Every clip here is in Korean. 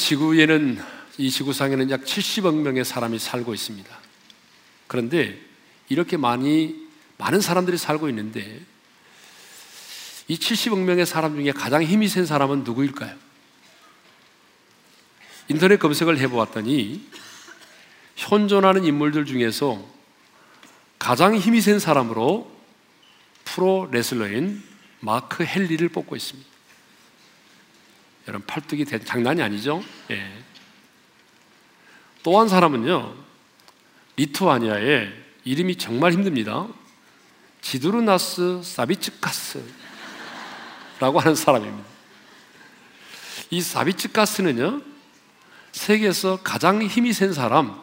지구에는 이 지구상에는 약 70억 명의 사람이 살고 있습니다. 그런데 이렇게 많이 많은 사람들이 살고 있는데 이 70억 명의 사람 중에 가장 힘이 센 사람은 누구일까요? 인터넷 검색을 해보았더니 현존하는 인물들 중에서 가장 힘이 센 사람으로 프로 레슬러인 마크 헨리를 뽑고 있습니다. 여러분 팔뚝이 장난이 아니죠? 예. 또한 사람은요 리투아니아의 이름이 정말 힘듭니다. 지두르나스 사비츠카스라고 하는 사람입니다. 이 사비츠카스는요 세계에서 가장 힘이 센 사람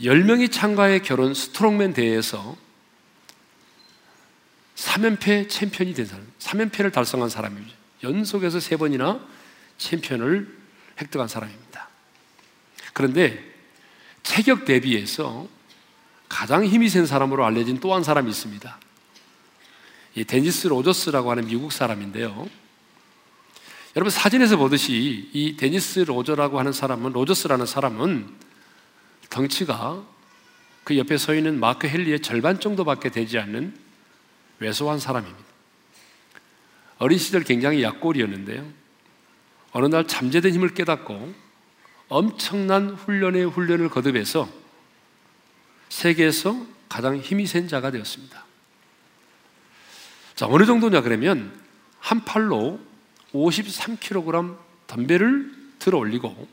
10명이 참가해 결혼 스트롱맨 대회에서 3연패 챔피언이 된 사람, 3연패를 달성한 사람입니다. 연속해서 세 번이나 챔피언을 획득한 사람입니다. 그런데 체격 대비해서 가장 힘이 센 사람으로 알려진 또 한 사람이 있습니다. 이 데니스 로저스라고 하는 미국 사람인데요. 여러분 사진에서 보듯이 이 데니스 로저라고 하는 사람은 로저스라는 사람은 덩치가 그 옆에 서 있는 마크 헨리의 절반 정도밖에 되지 않는 왜소한 사람입니다. 어린 시절 굉장히 약골이었는데요. 어느 날 잠재된 힘을 깨닫고 엄청난 훈련의 훈련을 거듭해서 세계에서 가장 힘이 센 자가 되었습니다. 자, 어느 정도냐 그러면 한 팔로 53kg 덤벨을 들어 올리고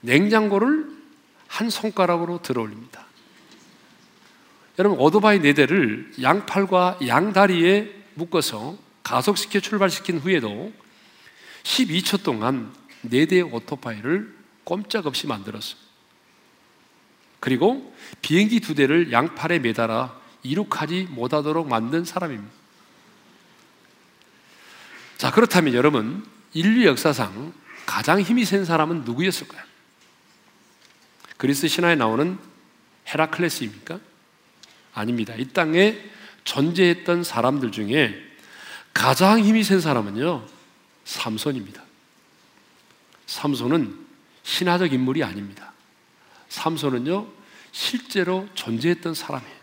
냉장고를 한 손가락으로 들어 올립니다. 여러분, 오토바이 네 대를 양팔과 양다리에 묶어서 가속시켜 출발시킨 후에도 12초 동안 네 대의 오토바이를 꼼짝없이 만들었어요. 그리고 비행기 두 대를 양팔에 매달아 이륙하지 못하도록 만든 사람입니다. 자, 그렇다면 여러분, 인류 역사상 가장 힘이 센 사람은 누구였을까요? 그리스 신화에 나오는 헤라클레스입니까? 아닙니다. 이 땅에 존재했던 사람들 중에 가장 힘이 센 사람은요, 삼손입니다. 삼손은 신화적 인물이 아닙니다. 삼손은요, 실제로 존재했던 사람이에요.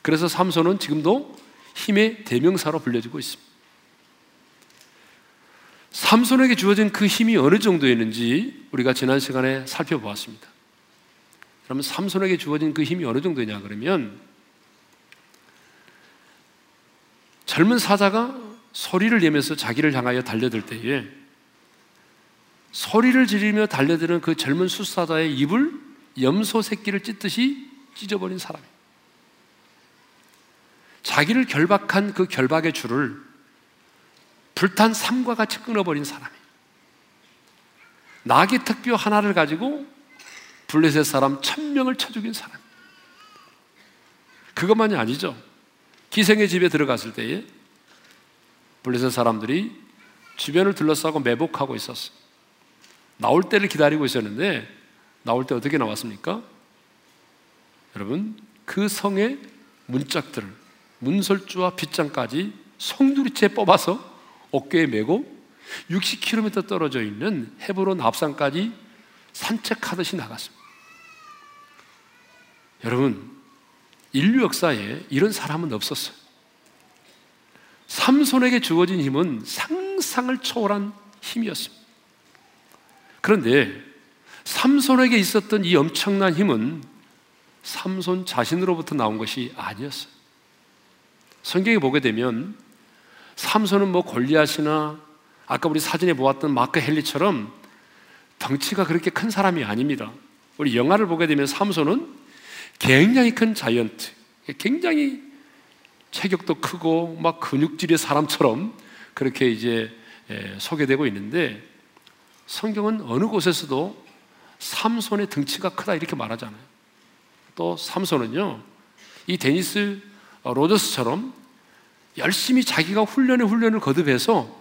그래서 삼손은 지금도 힘의 대명사로 불려지고 있습니다. 삼손에게 주어진 그 힘이 어느 정도였는지 우리가 지난 시간에 살펴보았습니다. 그러면 삼손에게 주어진 그 힘이 어느 정도냐 그러면 젊은 사자가 소리를 내면서 자기를 향하여 달려들 때에 소리를 지르며 달려드는 그 젊은 숫사자의 입을 염소 새끼를 찢듯이 찢어버린 사람이에요. 자기를 결박한 그 결박의 줄을 불탄 삶과 같이 끊어버린 사람이에요. 나귀 특뼈 하나를 가지고 블레셋 사람 천명을 쳐 죽인 사람. 그것만이 아니죠. 기생의 집에 들어갔을 때에 블레셋 사람들이 주변을 둘러싸고 매복하고 있었어요. 나올 때를 기다리고 있었는데 나올 때 어떻게 나왔습니까? 여러분 그 성의 문짝들을 문설주와 빗장까지 송두리째 뽑아서 어깨에 메고 60km 떨어져 있는 헤브론 앞산까지 산책하듯이 나갔습니다. 여러분, 인류 역사에 이런 사람은 없었어요. 삼손에게 주어진 힘은 상상을 초월한 힘이었습니다. 그런데 삼손에게 있었던 이 엄청난 힘은 삼손 자신으로부터 나온 것이 아니었어요. 성경에 보게 되면 삼손은 뭐 골리앗이나 아까 우리 사진에 보았던 마크 헨리처럼 덩치가 그렇게 큰 사람이 아닙니다. 우리 영화를 보게 되면 삼손은 굉장히 큰 자이언트, 굉장히 체격도 크고 막 근육질의 사람처럼 그렇게 이제 소개되고 있는데 성경은 어느 곳에서도 삼손의 등치가 크다 이렇게 말하잖아요. 또 삼손은요, 이 데니스 로저스처럼 열심히 자기가 훈련에 훈련을 거듭해서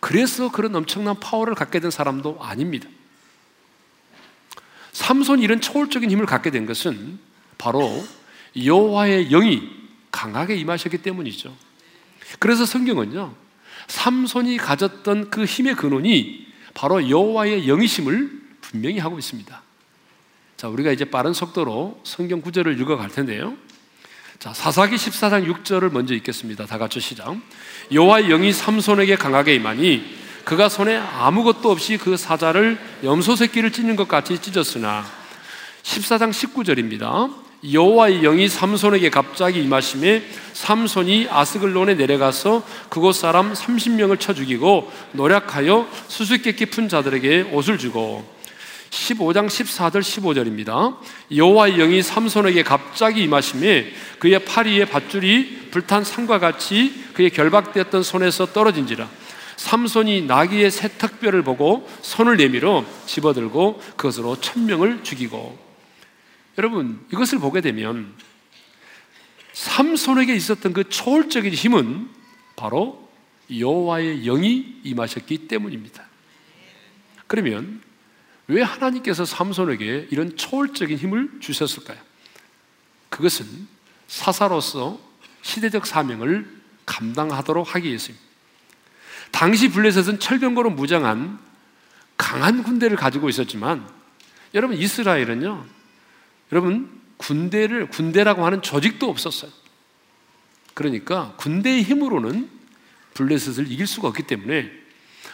그래서 그런 엄청난 파워를 갖게 된 사람도 아닙니다. 삼손이 이런 초월적인 힘을 갖게 된 것은 바로 여호와의 영이 강하게 임하셨기 때문이죠. 그래서 성경은요, 삼손이 가졌던 그 힘의 근원이 바로 여호와의 영이심을 분명히 하고 있습니다. 자, 우리가 이제 빠른 속도로 성경 구절을 읽어 갈 텐데요. 자, 사사기 14장 6절을 먼저 읽겠습니다. 다 같이 시작. 여호와의 영이 삼손에게 강하게 임하니 그가 손에 아무것도 없이 그 사자를 염소 새끼를 찢는 것 같이 찢었으나 14장 19절입니다. 여호와의 영이 삼손에게 갑자기 임하심에 삼손이 아스글론에 내려가서 그곳 사람 30명을 쳐 죽이고 노력하여 수수께끼 푼 자들에게 옷을 주고 15장 14절 15절입니다. 여호와의 영이 삼손에게 갑자기 임하심에 그의 팔 위에 밧줄이 불탄 산과 같이 그의 결박되었던 손에서 떨어진지라 삼손이 나귀의 세탁뼈를 보고 손을 내밀어 집어들고 그것으로 천명을 죽이고 여러분 이것을 보게 되면 삼손에게 있었던 그 초월적인 힘은 바로 여호와의 영이 임하셨기 때문입니다. 그러면 왜 하나님께서 삼손에게 이런 초월적인 힘을 주셨을까요? 그것은 사사로서 시대적 사명을 감당하도록 하기 위해서입니다. 당시 블레셋은 철병거로 무장한 강한 군대를 가지고 있었지만 여러분 이스라엘은요. 여러분 군대를 군대라고 하는 조직도 없었어요. 그러니까 군대의 힘으로는 블레셋을 이길 수가 없기 때문에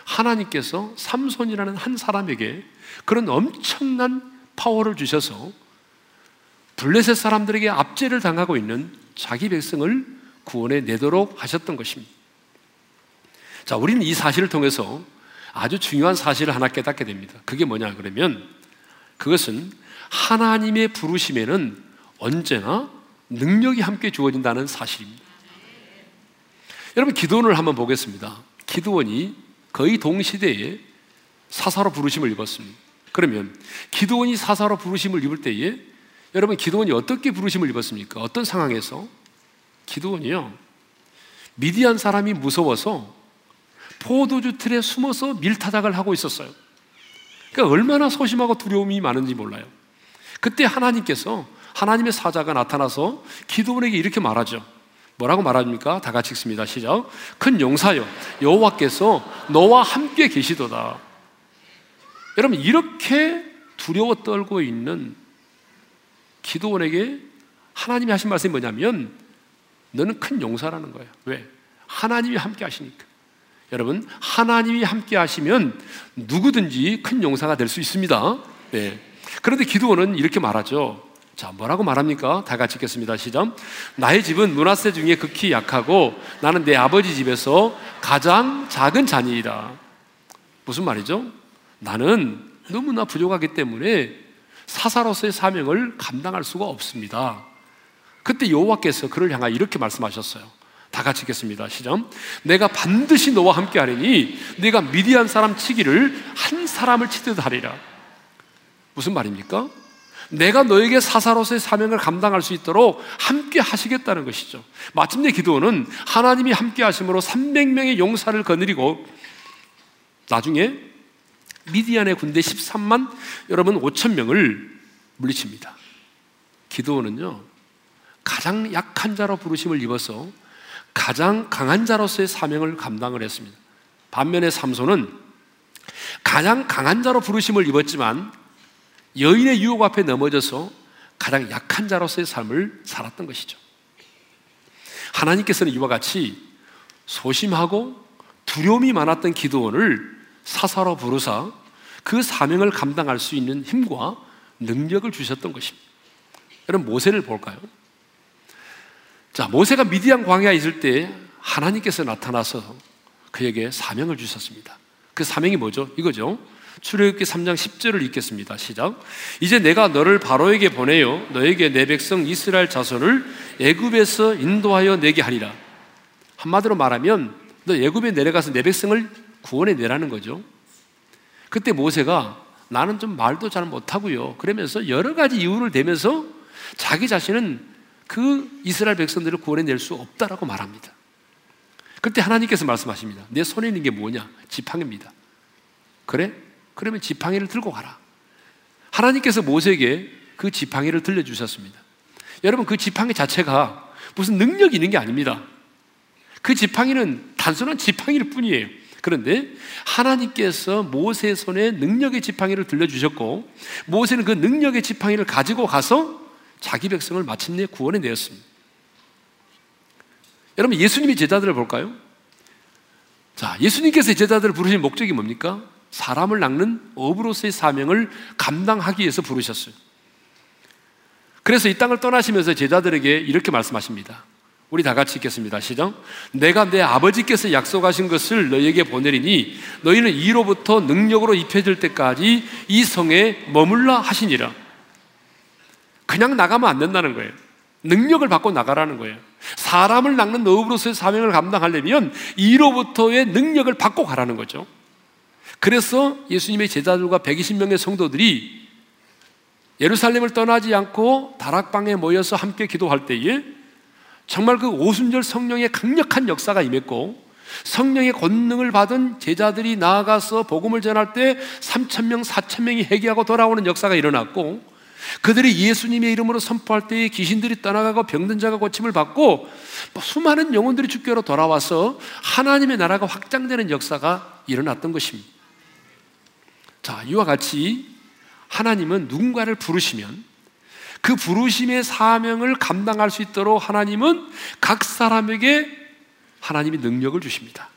하나님께서 삼손이라는 한 사람에게 그런 엄청난 파워를 주셔서 블레셋 사람들에게 압제를 당하고 있는 자기 백성을 구원해 내도록 하셨던 것입니다. 자, 우리는 이 사실을 통해서 아주 중요한 사실을 하나 깨닫게 됩니다. 그게 뭐냐 그러면 그것은 하나님의 부르심에는 언제나 능력이 함께 주어진다는 사실입니다. 여러분 기도원을 한번 보겠습니다. 기도원이 거의 동시대에 사사로 부르심을 입었습니다. 그러면 기도원이 사사로 부르심을 입을 때에 여러분 기도원이 어떻게 부르심을 입었습니까? 어떤 상황에서? 기도원이요. 미디안 사람이 무서워서 포도주 틀에 숨어서 밀타작을 하고 있었어요. 그러니까 얼마나 소심하고 두려움이 많은지 몰라요. 그때 하나님께서 하나님의 사자가 나타나서 기도원에게 이렇게 말하죠. 뭐라고 말합니까? 다 같이 읽습니다. 시작. 큰 용사여, 여호와께서 너와 함께 계시도다. 여러분 이렇게 두려워 떨고 있는 기도원에게 하나님이 하신 말씀이 뭐냐면 너는 큰 용사라는 거예요. 왜? 하나님이 함께 하시니까. 여러분, 하나님이 함께 하시면 누구든지 큰 용사가 될 수 있습니다. 네. 그런데 기도원은 이렇게 말하죠. 자, 뭐라고 말합니까? 다 같이 읽겠습니다. 시작. 나의 집은 문하세 중에 극히 약하고 나는 내 아버지 집에서 가장 작은 자니이다. 무슨 말이죠? 나는 너무나 부족하기 때문에 사사로서의 사명을 감당할 수가 없습니다. 그때 여호와께서 그를 향하여 이렇게 말씀하셨어요. 다 같이 읽겠습니다. 시작. 내가 반드시 너와 함께 하리니 네가 미디안 사람 치기를 한 사람을 치듯 하리라. 무슨 말입니까? 내가 너에게 사사로서의 사명을 감당할 수 있도록 함께 하시겠다는 것이죠. 마침내 기도는 하나님이 함께 하심으로 300명의 용사를 거느리고 나중에 미디안의 군대 13만 여러분 5천 명을 물리칩니다. 기도원은요 가장 약한 자로 부르심을 입어서 가장 강한 자로서의 사명을 감당을 했습니다. 반면에 삼손은 가장 강한 자로 부르심을 입었지만 여인의 유혹 앞에 넘어져서 가장 약한 자로서의 삶을 살았던 것이죠. 하나님께서는 이와 같이 소심하고 두려움이 많았던 기도원을 사사로 부르사 그 사명을 감당할 수 있는 힘과 능력을 주셨던 것입니다. 여러분 모세를 볼까요? 자, 모세가 미디안 광야에 있을 때 하나님께서 나타나서 그에게 사명을 주셨습니다. 그 사명이 뭐죠? 이거죠. 출애굽기 3장 10절을 읽겠습니다. 시작. 이제 내가 너를 바로에게 보내요. 너에게 내 백성 이스라엘 자손을 애굽에서 인도하여 내게 하리라. 한마디로 말하면 너 애굽에 내려가서 내 백성을 구원해 내라는 거죠. 그때 모세가 나는 좀 말도 잘 못하고요. 그러면서 여러 가지 이유를 대면서 자기 자신은 그 이스라엘 백성들을 구원해낼 수 없다라고 말합니다. 그때 하나님께서 말씀하십니다. 내 손에 있는 게 뭐냐? 지팡이입니다. 그래? 그러면 지팡이를 들고 가라. 하나님께서 모세에게 그 지팡이를 들려주셨습니다. 여러분, 그 지팡이 자체가 무슨 능력이 있는 게 아닙니다. 그 지팡이는 단순한 지팡이일 뿐이에요. 그런데 하나님께서 모세 손에 능력의 지팡이를 들려주셨고 모세는 그 능력의 지팡이를 가지고 가서 자기 백성을 마침내 구원해 내었습니다. 여러분 예수님이 제자들을 볼까요? 자, 예수님께서 제자들을 부르신 목적이 뭡니까? 사람을 낚는 어부로서의 사명을 감당하기 위해서 부르셨어요. 그래서 이 땅을 떠나시면서 제자들에게 이렇게 말씀하십니다. 우리 다 같이 읽겠습니다. 시작. 내가 내 아버지께서 약속하신 것을 너희에게 보내리니 너희는 이로부터 능력으로 입혀질 때까지 이 성에 머물라 하시니라. 그냥 나가면 안 된다는 거예요. 능력을 받고 나가라는 거예요. 사람을 낚는 어부로서의 사명을 감당하려면 이로부터의 능력을 받고 가라는 거죠. 그래서 예수님의 제자들과 120명의 성도들이 예루살렘을 떠나지 않고 다락방에 모여서 함께 기도할 때에 정말 그 오순절 성령의 강력한 역사가 임했고 성령의 권능을 받은 제자들이 나아가서 복음을 전할 때 3천 명, 4천 명이 회개하고 돌아오는 역사가 일어났고 그들이 예수님의 이름으로 선포할 때에 귀신들이 떠나가고 병든 자가 고침을 받고 뭐 수많은 영혼들이 주께로 돌아와서 하나님의 나라가 확장되는 역사가 일어났던 것입니다. 자, 이와 같이 하나님은 누군가를 부르시면 그 부르심의 사명을 감당할 수 있도록 하나님은 각 사람에게 하나님이 능력을 주십니다.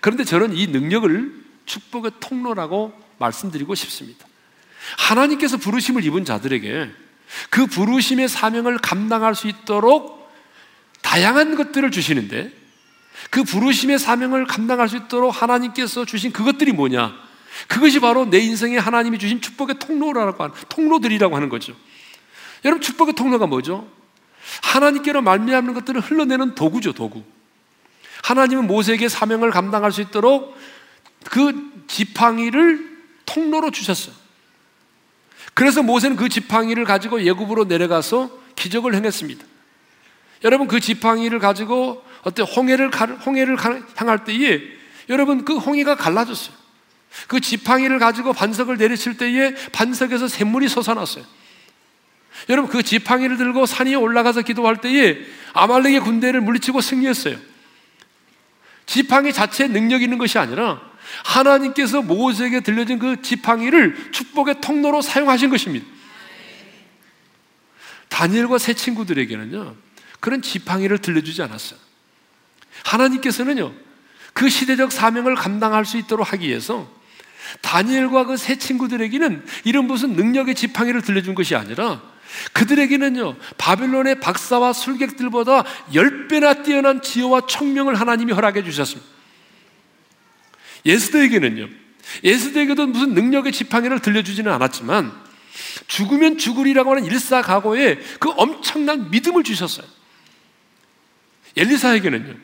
그런데 저는 이 능력을 축복의 통로라고 말씀드리고 싶습니다. 하나님께서 부르심을 입은 자들에게 그 부르심의 사명을 감당할 수 있도록 다양한 것들을 주시는데 그 부르심의 사명을 감당할 수 있도록 하나님께서 주신 그것들이 뭐냐? 그것이 바로 내 인생에 하나님이 주신 축복의 통로라고 하는 통로들이라고 하는 거죠. 여러분 축복의 통로가 뭐죠? 하나님께로 말미암는 것들을 흘러내는 도구죠, 도구. 하나님은 모세에게 사명을 감당할 수 있도록 그 지팡이를 통로로 주셨어요. 그래서 모세는 그 지팡이를 가지고 예굽으로 내려가서 기적을 행했습니다. 여러분 그 지팡이를 가지고 어때 홍해를 홍해를 향할 때에 여러분 그 홍해가 갈라졌어요. 그 지팡이를 가지고 반석을 내리칠 때에 반석에서 샘물이 솟아났어요. 여러분 그 지팡이를 들고 산 위에 올라가서 기도할 때에 아말렉의 군대를 물리치고 승리했어요. 지팡이 자체에 능력 있는 것이 아니라 하나님께서 모세에게 들려진 그 지팡이를 축복의 통로로 사용하신 것입니다. 다니엘과 세 친구들에게는요, 그런 지팡이를 들려주지 않았어요. 하나님께서는요, 그 시대적 사명을 감당할 수 있도록 하기 위해서 다니엘과 그 세 친구들에게는 이런 무슨 능력의 지팡이를 들려준 것이 아니라 그들에게는요, 바빌론의 박사와 술객들보다 열배나 뛰어난 지혜와 청명을 하나님이 허락해 주셨습니다. 예스더에게는요, 예스더에게도 무슨 능력의 지팡이를 들려주지는 않았지만 죽으면 죽으리라고 하는 일사각오에 그 엄청난 믿음을 주셨어요. 엘리사에게는요,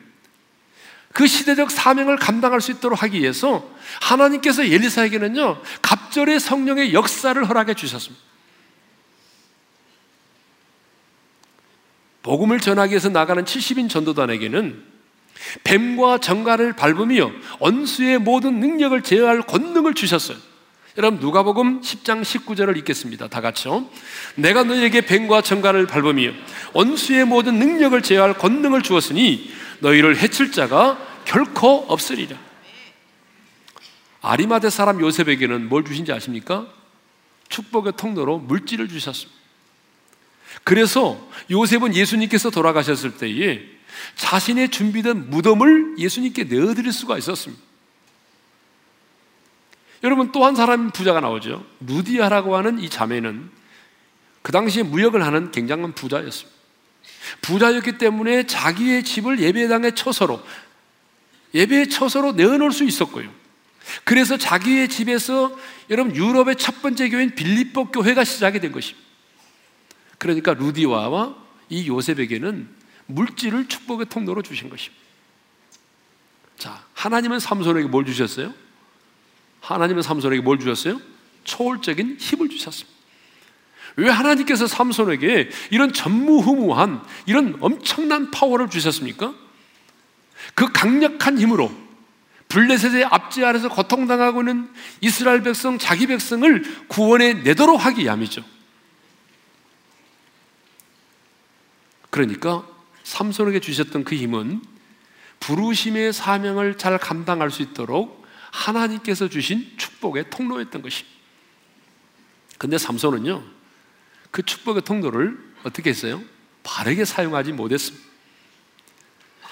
그 시대적 사명을 감당할 수 있도록 하기 위해서 하나님께서 엘리사에게는요, 갑절의 성령의 역사를 허락해 주셨습니다. 복음을 전하기 위해서 나가는 70인 전도단에게는 뱀과 정갈을 밟으며 언수의 모든 능력을 제어할 권능을 주셨어요. 여러분 누가복음 10장 19절을 읽겠습니다. 다 같이요. 내가 너희에게 뱀과 정갈을 밟으며 언수의 모든 능력을 제어할 권능을 주었으니 너희를 해칠 자가 결코 없으리라. 아리마대 사람 요셉에게는 뭘 주신지 아십니까? 축복의 통로로 물질을 주셨습니다. 그래서 요셉은 예수님께서 돌아가셨을 때에 자신의 준비된 무덤을 예수님께 내어드릴 수가 있었습니다. 여러분 또 한 사람 부자가 나오죠. 루디아라고 하는 이 자매는 그 당시에 무역을 하는 굉장한 부자였습니다. 부자였기 때문에 자기의 집을 예배당의 처소로 예배의 처소로 내어놓을 수 있었고요. 그래서 자기의 집에서 여러분 유럽의 첫 번째 교회인 빌립보 교회가 시작이 된 것입니다. 그러니까 루디와와 이 요셉에게는 물질을 축복의 통로로 주신 것입니다. 자, 하나님은 삼손에게 뭘 주셨어요? 하나님은 삼손에게 뭘 주셨어요? 초월적인 힘을 주셨습니다. 왜 하나님께서 삼손에게 이런 전무후무한 이런 엄청난 파워를 주셨습니까? 그 강력한 힘으로 블레셋의 압제 아래서 고통당하고 있는 이스라엘 백성, 자기 백성을 구원해 내도록 하기 위함이죠. 그러니까 삼손에게 주셨던 그 힘은 부르심의 사명을 잘 감당할 수 있도록 하나님께서 주신 축복의 통로였던 것입니다. 근데 삼손은요, 그 축복의 통로를 어떻게 했어요? 바르게 사용하지 못했습니다.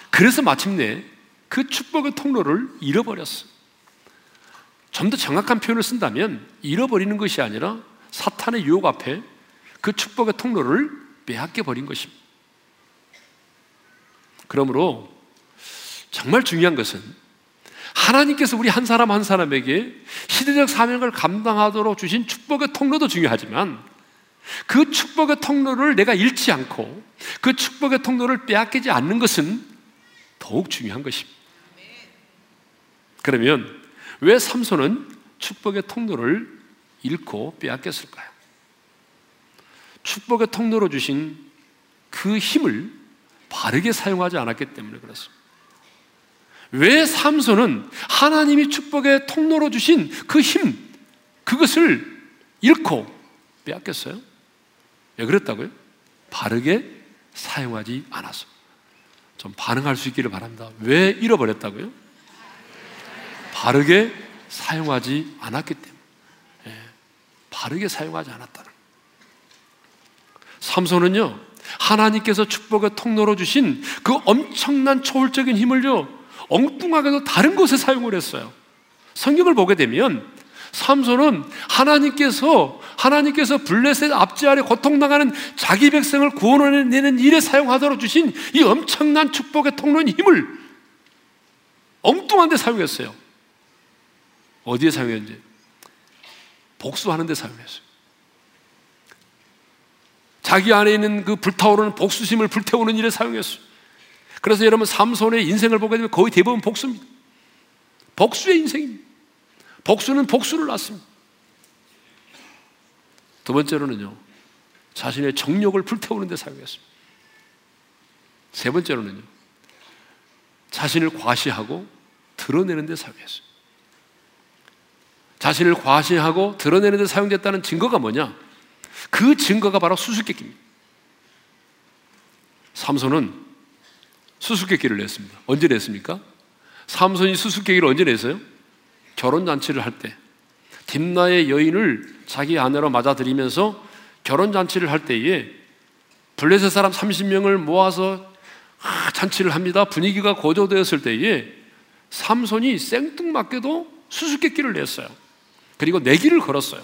그래서 마침내 그 축복의 통로를 잃어버렸어. 좀더 정확한 표현을 쓴다면 잃어버리는 것이 아니라 사탄의 유혹 앞에 그 축복의 통로를 빼앗겨 버린 것입니다. 그러므로 정말 중요한 것은 하나님께서 우리 한 사람 한 사람에게 시대적 사명을 감당하도록 주신 축복의 통로도 중요하지만 그 축복의 통로를 내가 잃지 않고 그 축복의 통로를 빼앗기지 않는 것은 더욱 중요한 것입니다. 그러면 왜 삼손은 축복의 통로를 잃고 빼앗겼을까요? 축복의 통로로 주신 그 힘을 바르게 사용하지 않았기 때문에 그렇습니다. 왜 삼손은 하나님이 축복의 통로로 주신 그 힘, 그것을 잃고 빼앗겼어요? 왜 그랬다고요? 바르게 사용하지 않아서. 좀 반응할 수 있기를 바랍니다. 왜 잃어버렸다고요? 바르게 사용하지 않았기 때문에. 예, 바르게 사용하지 않았다는. 삼손은요, 하나님께서 축복의 통로로 주신 그 엄청난 초월적인 힘을요, 엉뚱하게도 다른 곳에 사용을 했어요. 성경을 보게 되면 삼손은 하나님께서 하나님께서 블레셋 압제 아래 고통당하는 자기 백성을 구원해내는 일에 사용하도록 주신 이 엄청난 축복의 통로인 힘을 엉뚱한 데 사용했어요. 어디에 사용했는지 복수하는 데 사용했어요. 자기 안에 있는 그 불타오르는 복수심을 불태우는 일에 사용했어요. 그래서 여러분 삼손의 인생을 보게 되면 거의 대부분 복수입니다. 복수의 인생입니다. 복수는 복수를 낳습니다. 두 번째로는요, 자신의 정욕을 불태우는 데 사용했습니다. 세 번째로는요, 자신을 과시하고 드러내는 데 사용했어요. 자신을 과시하고 드러내는 데 사용됐다는 증거가 뭐냐? 그 증거가 바로 수수께끼입니다. 삼손은 수수께끼를 냈습니다. 언제 냈습니까? 삼손이 수수께끼를 언제 냈어요? 결혼잔치를 할 때. 딥나의 여인을 자기 아내로 맞아들이면서 결혼잔치를 할 때에 블레셋 사람 30명을 모아서 잔치를 합니다. 분위기가 고조되었을 때에 삼손이 생뚱맞게도 수수께끼를 냈어요. 그리고 내기를 걸었어요.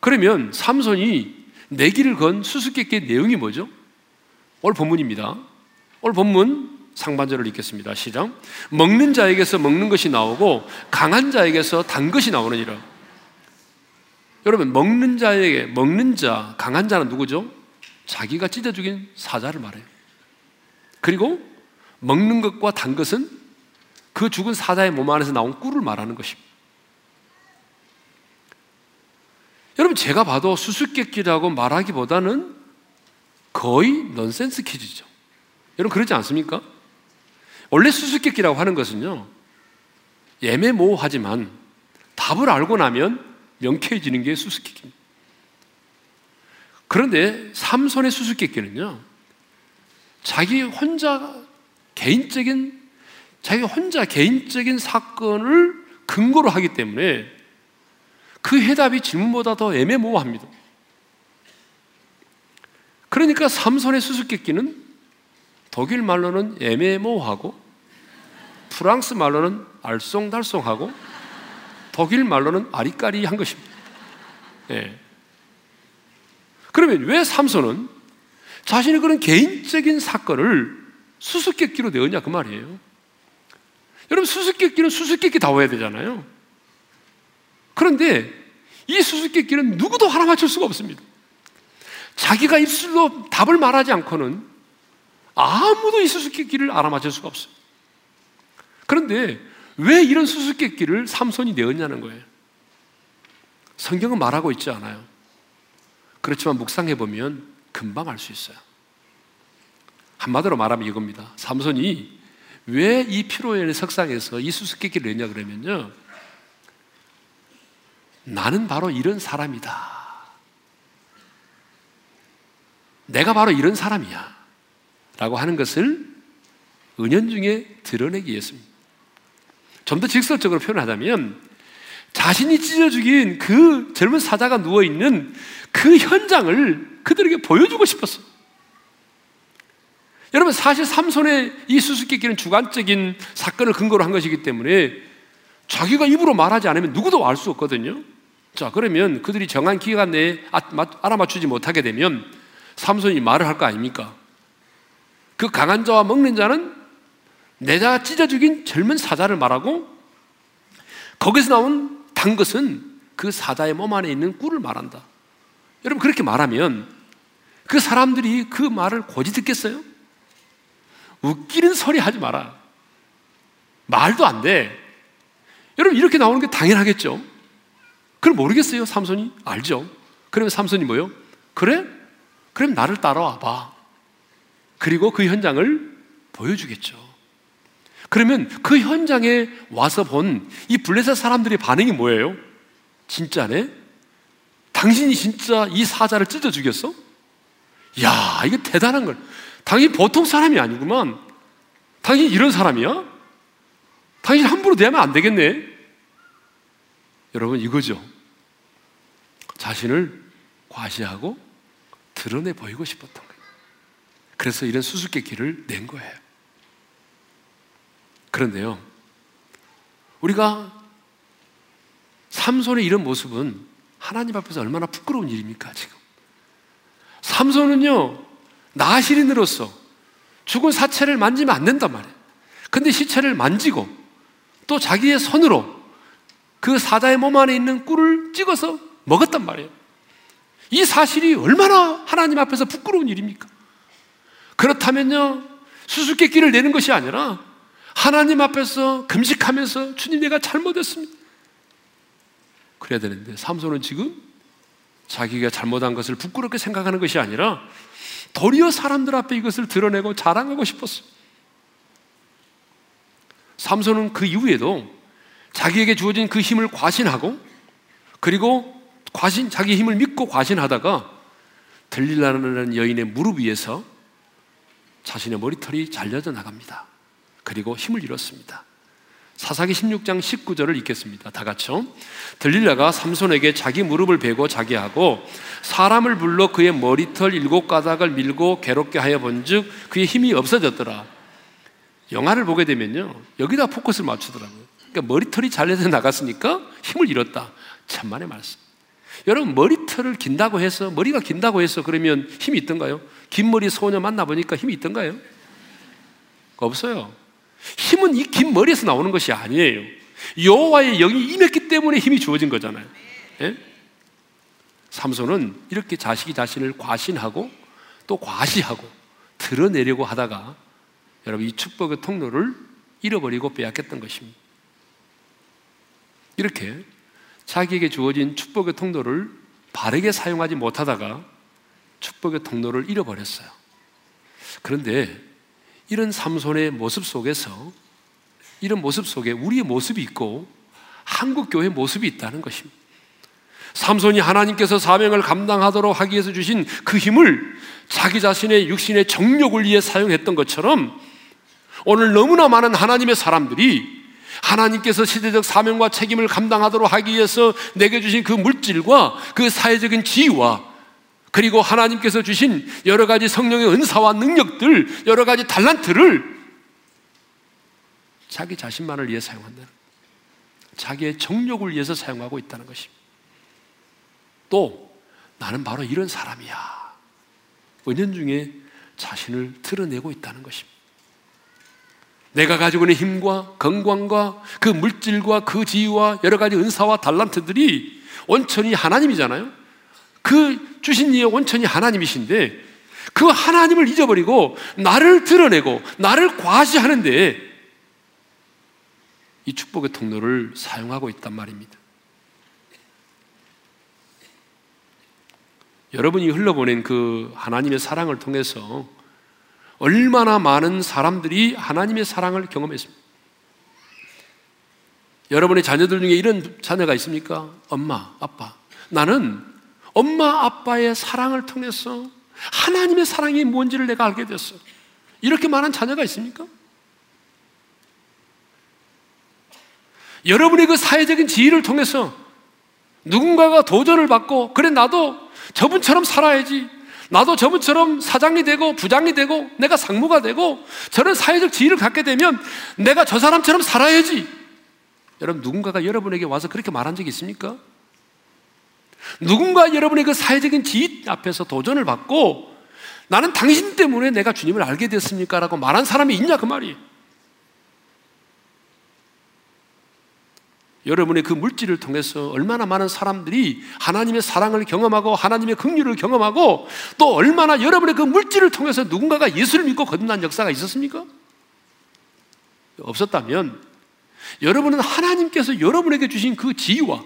그러면 삼손이 내기를 건 수수께끼의 내용이 뭐죠? 오늘 본문입니다. 오늘 본문 상반절을 읽겠습니다. 시작. 먹는 자에게서 먹는 것이 나오고 강한 자에게서 단 것이 나오느니라. 여러분 먹는 자에게 먹는 자 강한 자는 누구죠? 자기가 찢어 죽인 사자를 말해요. 그리고 먹는 것과 단 것은 그 죽은 사자의 몸 안에서 나온 꿀을 말하는 것입니다. 여러분 제가 봐도 수수께끼라고 말하기보다는 거의 넌센스 퀴즈죠. 여러분 그러지 않습니까? 원래 수수께끼라고 하는 것은요. 애매모호하지만 답을 알고 나면 명쾌해지는 게 수수께끼입니다. 그런데 삼손의 수수께끼는요. 자기 혼자 개인적인 자기 혼자 개인적인 사건을 근거로 하기 때문에 그 해답이 질문보다 더 애매모호합니다. 그러니까 삼손의 수수께끼는 독일 말로는 애매모호하고 프랑스 말로는 알쏭달쏭하고 독일 말로는 아리까리한 것입니다. 예. 그러면 왜 삼손은 자신의 그런 개인적인 사건을 수수께끼로 내었냐 그 말이에요. 여러분 수수께끼는 수수께끼 다워야 되잖아요. 그런데 이 수수께끼는 누구도 하나 맞출 수가 없습니다. 자기가 입술로 답을 말하지 않고는 아무도 이 수수께끼를 알아맞힐 수가 없어요. 그런데 왜 이런 수수께끼를 삼손이 내었냐는 거예요. 성경은 말하고 있지 않아요. 그렇지만 묵상해 보면 금방 알 수 있어요. 한마디로 말하면 이겁니다. 삼손이 왜 이 피로연의 석상에서 이 수수께끼를 냈냐 그러면요. 나는 바로 이런 사람이다. 내가 바로 이런 사람이야. 라고 하는 것을 은연중에 드러내기 위해서입니다. 좀 더 직설적으로 표현하자면 자신이 찢어 죽인 그 젊은 사자가 누워 있는 그 현장을 그들에게 보여주고 싶었어. 여러분 사실 삼손의 이 수수께끼는 주관적인 사건을 근거로 한 것이기 때문에 자기가 입으로 말하지 않으면 누구도 알 수 없거든요. 자 그러면 그들이 정한 기간 내에 아, 알아맞추지 못하게 되면 삼손이 말을 할 거 아닙니까? 그 강한 자와 먹는 자는 내가 찢어 죽인 젊은 사자를 말하고 거기서 나온 단 것은 그 사자의 몸 안에 있는 꿀을 말한다. 여러분 그렇게 말하면 그 사람들이 그 말을 고지 듣겠어요? 웃기는 소리 하지 마라. 말도 안 돼. 여러분 이렇게 나오는 게 당연하겠죠. 그럼 모르겠어요, 삼손이? 알죠. 그러면 삼손이 뭐요? 그래? 그럼 나를 따라와 봐. 그리고 그 현장을 보여주겠죠. 그러면 그 현장에 와서 본 이 블레셋 사람들의 반응이 뭐예요? 진짜네? 당신이 진짜 이 사자를 찢어 죽였어? 야, 이거 대단한 걸. 당신 보통 사람이 아니구만. 당신 이런 사람이야? 당신 함부로 대하면 안 되겠네. 여러분, 이거죠. 자신을 과시하고 드러내 보이고 싶었던 거예요. 그래서 이런 수수께끼를 낸 거예요. 그런데요, 우리가 삼손의 이런 모습은 하나님 앞에서 얼마나 부끄러운 일입니까, 지금? 삼손은요, 나시린으로서 죽은 사체를 만지면 안 된단 말이에요. 근데 시체를 만지고 또 자기의 손으로 그 사자의 몸 안에 있는 꿀을 찍어서 먹었단 말이에요. 이 사실이 얼마나 하나님 앞에서 부끄러운 일입니까? 그렇다면요, 수수께끼를 내는 것이 아니라 하나님 앞에서 금식하면서 주님 내가 잘못했습니다. 그래야 되는데 삼손은 지금 자기가 잘못한 것을 부끄럽게 생각하는 것이 아니라 도리어 사람들 앞에 이것을 드러내고 자랑하고 싶었어. 삼손은 그 이후에도 자기에게 주어진 그 힘을 과신하고 그리고 과신 자기 힘을 믿고 과신하다가 들릴라는 여인의 무릎 위에서 자신의 머리털이 잘려져 나갑니다. 그리고 힘을 잃었습니다. 사사기 16장 19절을 읽겠습니다. 다 같이요. 들릴라가 삼손에게 자기 무릎을 베고 자기 하고 사람을 불러 그의 머리털 일곱 가닥을 밀고 괴롭게 하여 본즉 그의 힘이 없어졌더라. 영화를 보게 되면요. 여기다 포커스를 맞추더라고요. 그러니까 머리털이 잘려져 나갔으니까 힘을 잃었다. 참만의 말씀. 여러분 머리털을 긴다고 해서 머리가 긴다고 해서 그러면 힘이 있던가요? 긴 머리 소녀 만나 보니까 힘이 있던가요? 없어요. 힘은 이 긴 머리에서 나오는 것이 아니에요. 여호와의 영이 임했기 때문에 힘이 주어진 거잖아요. 예? 삼손은 이렇게 자식이 자신을 과신하고 또 과시하고 드러내려고 하다가 여러분 이 축복의 통로를 잃어버리고 빼앗겼던 것입니다. 이렇게 자기에게 주어진 축복의 통로를 바르게 사용하지 못하다가 축복의 통로를 잃어버렸어요. 그런데 이런 삼손의 모습 속에서 이런 모습 속에 우리의 모습이 있고 한국 교회의 모습이 있다는 것입니다. 삼손이 하나님께서 사명을 감당하도록 하기 위해서 주신 그 힘을 자기 자신의 육신의 정욕을 위해 사용했던 것처럼 오늘 너무나 많은 하나님의 사람들이 하나님께서 시대적 사명과 책임을 감당하도록 하기 위해서 내게 주신 그 물질과 그 사회적인 지위와 그리고 하나님께서 주신 여러 가지 성령의 은사와 능력들, 여러 가지 달란트를 자기 자신만을 위해 사용한다는 자기의 정욕을 위해서 사용하고 있다는 것입니다. 또 나는 바로 이런 사람이야. 은연 중에 자신을 드러내고 있다는 것입니다. 내가 가지고 있는 힘과 건강과 그 물질과 그 지위와 여러 가지 은사와 달란트들이 온천히 하나님이잖아요. 그 주신 이의 원천이 하나님이신데 그 하나님을 잊어버리고 나를 드러내고 나를 과시하는데 이 축복의 통로를 사용하고 있단 말입니다. 여러분이 흘러보낸 그 하나님의 사랑을 통해서 얼마나 많은 사람들이 하나님의 사랑을 경험했습니다. 여러분의 자녀들 중에 이런 자녀가 있습니까? 엄마, 아빠. 나는 엄마, 아빠의 사랑을 통해서 하나님의 사랑이 뭔지를 내가 알게 됐어. 이렇게 말한 자녀가 있습니까? 여러분의 그 사회적인 지위를 통해서 누군가가 도전을 받고, 그래, 나도 저분처럼 살아야지. 나도 저분처럼 사장이 되고 부장이 되고 내가 상무가 되고 저런 사회적 지위를 갖게 되면 내가 저 사람처럼 살아야지. 여러분 누군가가 여러분에게 와서 그렇게 말한 적이 있습니까? 누군가 여러분의 그 사회적인 지위 앞에서 도전을 받고 나는 당신 때문에 내가 주님을 알게 됐습니까? 라고 말한 사람이 있냐 그 말이에요. 여러분의 그 물질을 통해서 얼마나 많은 사람들이 하나님의 사랑을 경험하고 하나님의 긍휼을 경험하고 또 얼마나 여러분의 그 물질을 통해서 누군가가 예수를 믿고 거듭난 역사가 있었습니까? 없었다면 여러분은 하나님께서 여러분에게 주신 그 지위와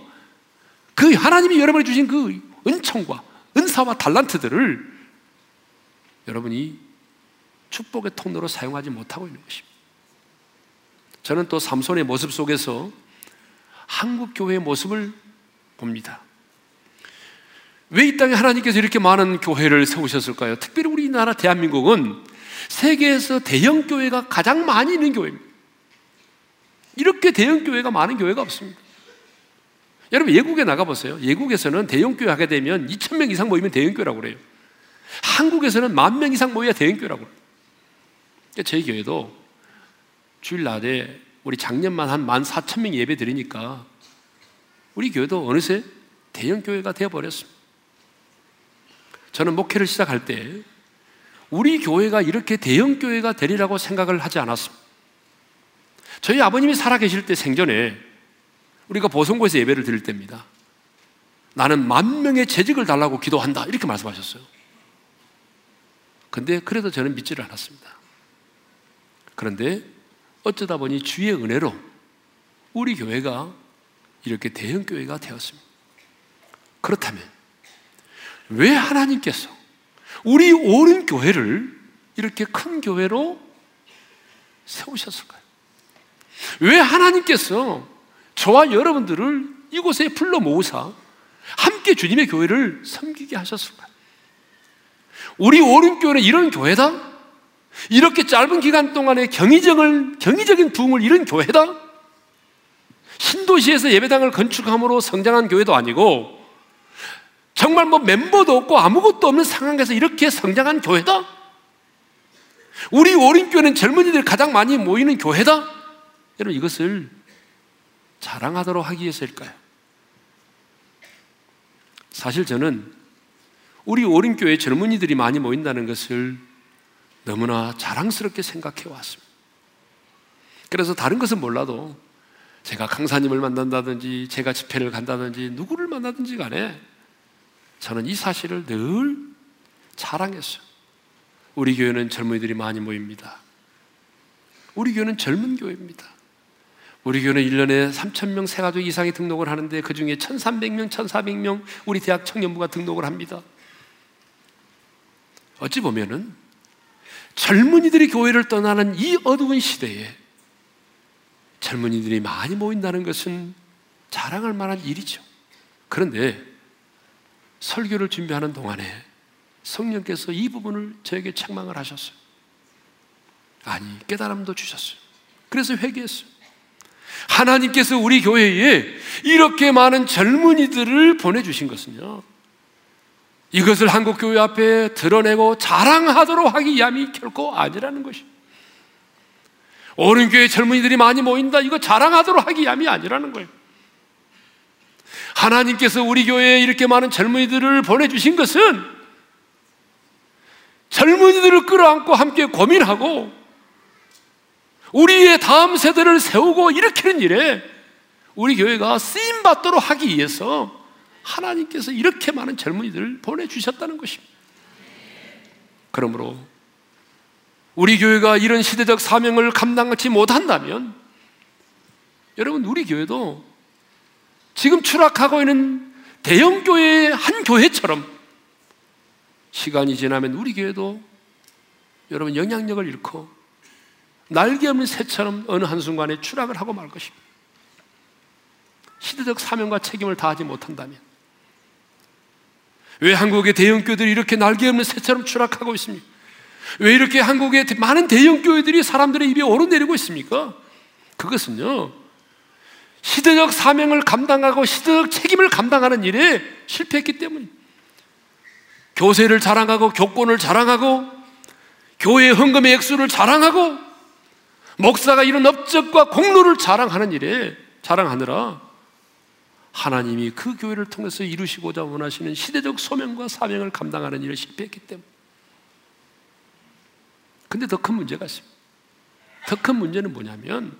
그 하나님이 여러분에게 주신 그 은총과 은사와 달란트들을 여러분이 축복의 통로로 사용하지 못하고 있는 것입니다. 저는 또 삼손의 모습 속에서 한국 교회의 모습을 봅니다. 왜 이 땅에 하나님께서 이렇게 많은 교회를 세우셨을까요? 특별히 우리나라 대한민국은 세계에서 대형 교회가 가장 많이 있는 교회입니다. 이렇게 대형 교회가 많은 교회가 없습니다. 여러분 예국에 나가 보세요. 예국에서는 대형 교회 하게 되면 2천 명 이상 모이면 대형 교회라고 그래요. 한국에서는 만 명 이상 모여야 대형 교회라고 그래요. 저희 교회도 주일 낮에 우리 작년만 한만 사천 명 예배 드리니까 우리 교회도 어느새 대형 교회가 되어 버렸습니다. 저는 목회를 시작할 때 우리 교회가 이렇게 대형 교회가 되리라고 생각을 하지 않았습니다. 저희 아버님이 살아 계실 때 생전에 우리가 보성고에서 예배를 드릴 때입니다. 나는 만 명의 재직을 달라고 기도한다. 이렇게 말씀하셨어요. 근데 그래도 저는 믿지를 않았습니다. 그런데 어쩌다 보니 주의 은혜로 우리 교회가 이렇게 대형 교회가 되었습니다. 그렇다면 왜 하나님께서 우리 오른 교회를 이렇게 큰 교회로 세우셨을까요? 왜 하나님께서 저와 여러분들을 이곳에 불러 모으사 함께 주님의 교회를 섬기게 하셨을까요? 우리 오른 교회는 이런 교회다? 이렇게 짧은 기간 동안에 경이적을, 경이적인 부흥을 이룬 교회다? 신도시에서 예배당을 건축함으로 성장한 교회도 아니고 정말 뭐 멤버도 없고 아무것도 없는 상황에서 이렇게 성장한 교회다? 우리 오린교회는 젊은이들이 가장 많이 모이는 교회다? 여러분 이것을 자랑하도록 하기 위해서일까요? 사실 저는 우리 오린교회 젊은이들이 많이 모인다는 것을 너무나 자랑스럽게 생각해 왔습니다. 그래서 다른 것은 몰라도 제가 강사님을 만난다든지 제가 집회를 간다든지 누구를 만나든지 간에 저는 이 사실을 늘 자랑했어요. 우리 교회는 젊은이들이 많이 모입니다. 우리 교회는 젊은 교회입니다. 우리 교회는 1년에 3,000명 세가족 이상이 등록을 하는데 그 중에 1,300명, 1,400명 우리 대학 청년부가 등록을 합니다. 어찌 보면은 젊은이들이 교회를 떠나는 이 어두운 시대에 젊은이들이 많이 모인다는 것은 자랑할 만한 일이죠. 그런데 설교를 준비하는 동안에 성령께서 이 부분을 저에게 책망을 하셨어요. 아니, 깨달음도 주셨어요. 그래서 회개했어요. 하나님께서 우리 교회에 이렇게 많은 젊은이들을 보내주신 것은요, 이것을 한국 교회 앞에 드러내고 자랑하도록 하기 위함이 결코 아니라는 것이. 옳은 교회 젊은이들이 많이 모인다. 이거 자랑하도록 하기 위함이 아니라는 거예요. 하나님께서 우리 교회에 이렇게 많은 젊은이들을 보내주신 것은 젊은이들을 끌어안고 함께 고민하고 우리의 다음 세대를 세우고 일으키는 일에 우리 교회가 쓰임받도록 하기 위해서 하나님께서 이렇게 많은 젊은이들을 보내주셨다는 것입니다. 그러므로 우리 교회가 이런 시대적 사명을 감당하지 못한다면 여러분 우리 교회도 지금 추락하고 있는 대형 교회의 한 교회처럼 시간이 지나면 우리 교회도 여러분 영향력을 잃고 날개 없는 새처럼 어느 한순간에 추락을 하고 말 것입니다. 시대적 사명과 책임을 다하지 못한다면 왜 한국의 대형교들이 이렇게 날개 없는 새처럼 추락하고 있습니까? 왜 이렇게 한국의 많은 대형교회들이 사람들의 입에 오르내리고 있습니까? 그것은요, 시대적 사명을 감당하고 시대적 책임을 감당하는 일에 실패했기 때문입니다. 교세를 자랑하고 교권을 자랑하고 교회 헌금의 액수를 자랑하고 목사가 이룬 업적과 공로를 자랑하는 일에 자랑하느라 하나님이 그 교회를 통해서 이루시고자 원하시는 시대적 소명과 사명을 감당하는 일에 실패했기 때문에 근데 더 큰 문제가 있습니다. 더 큰 문제는 뭐냐면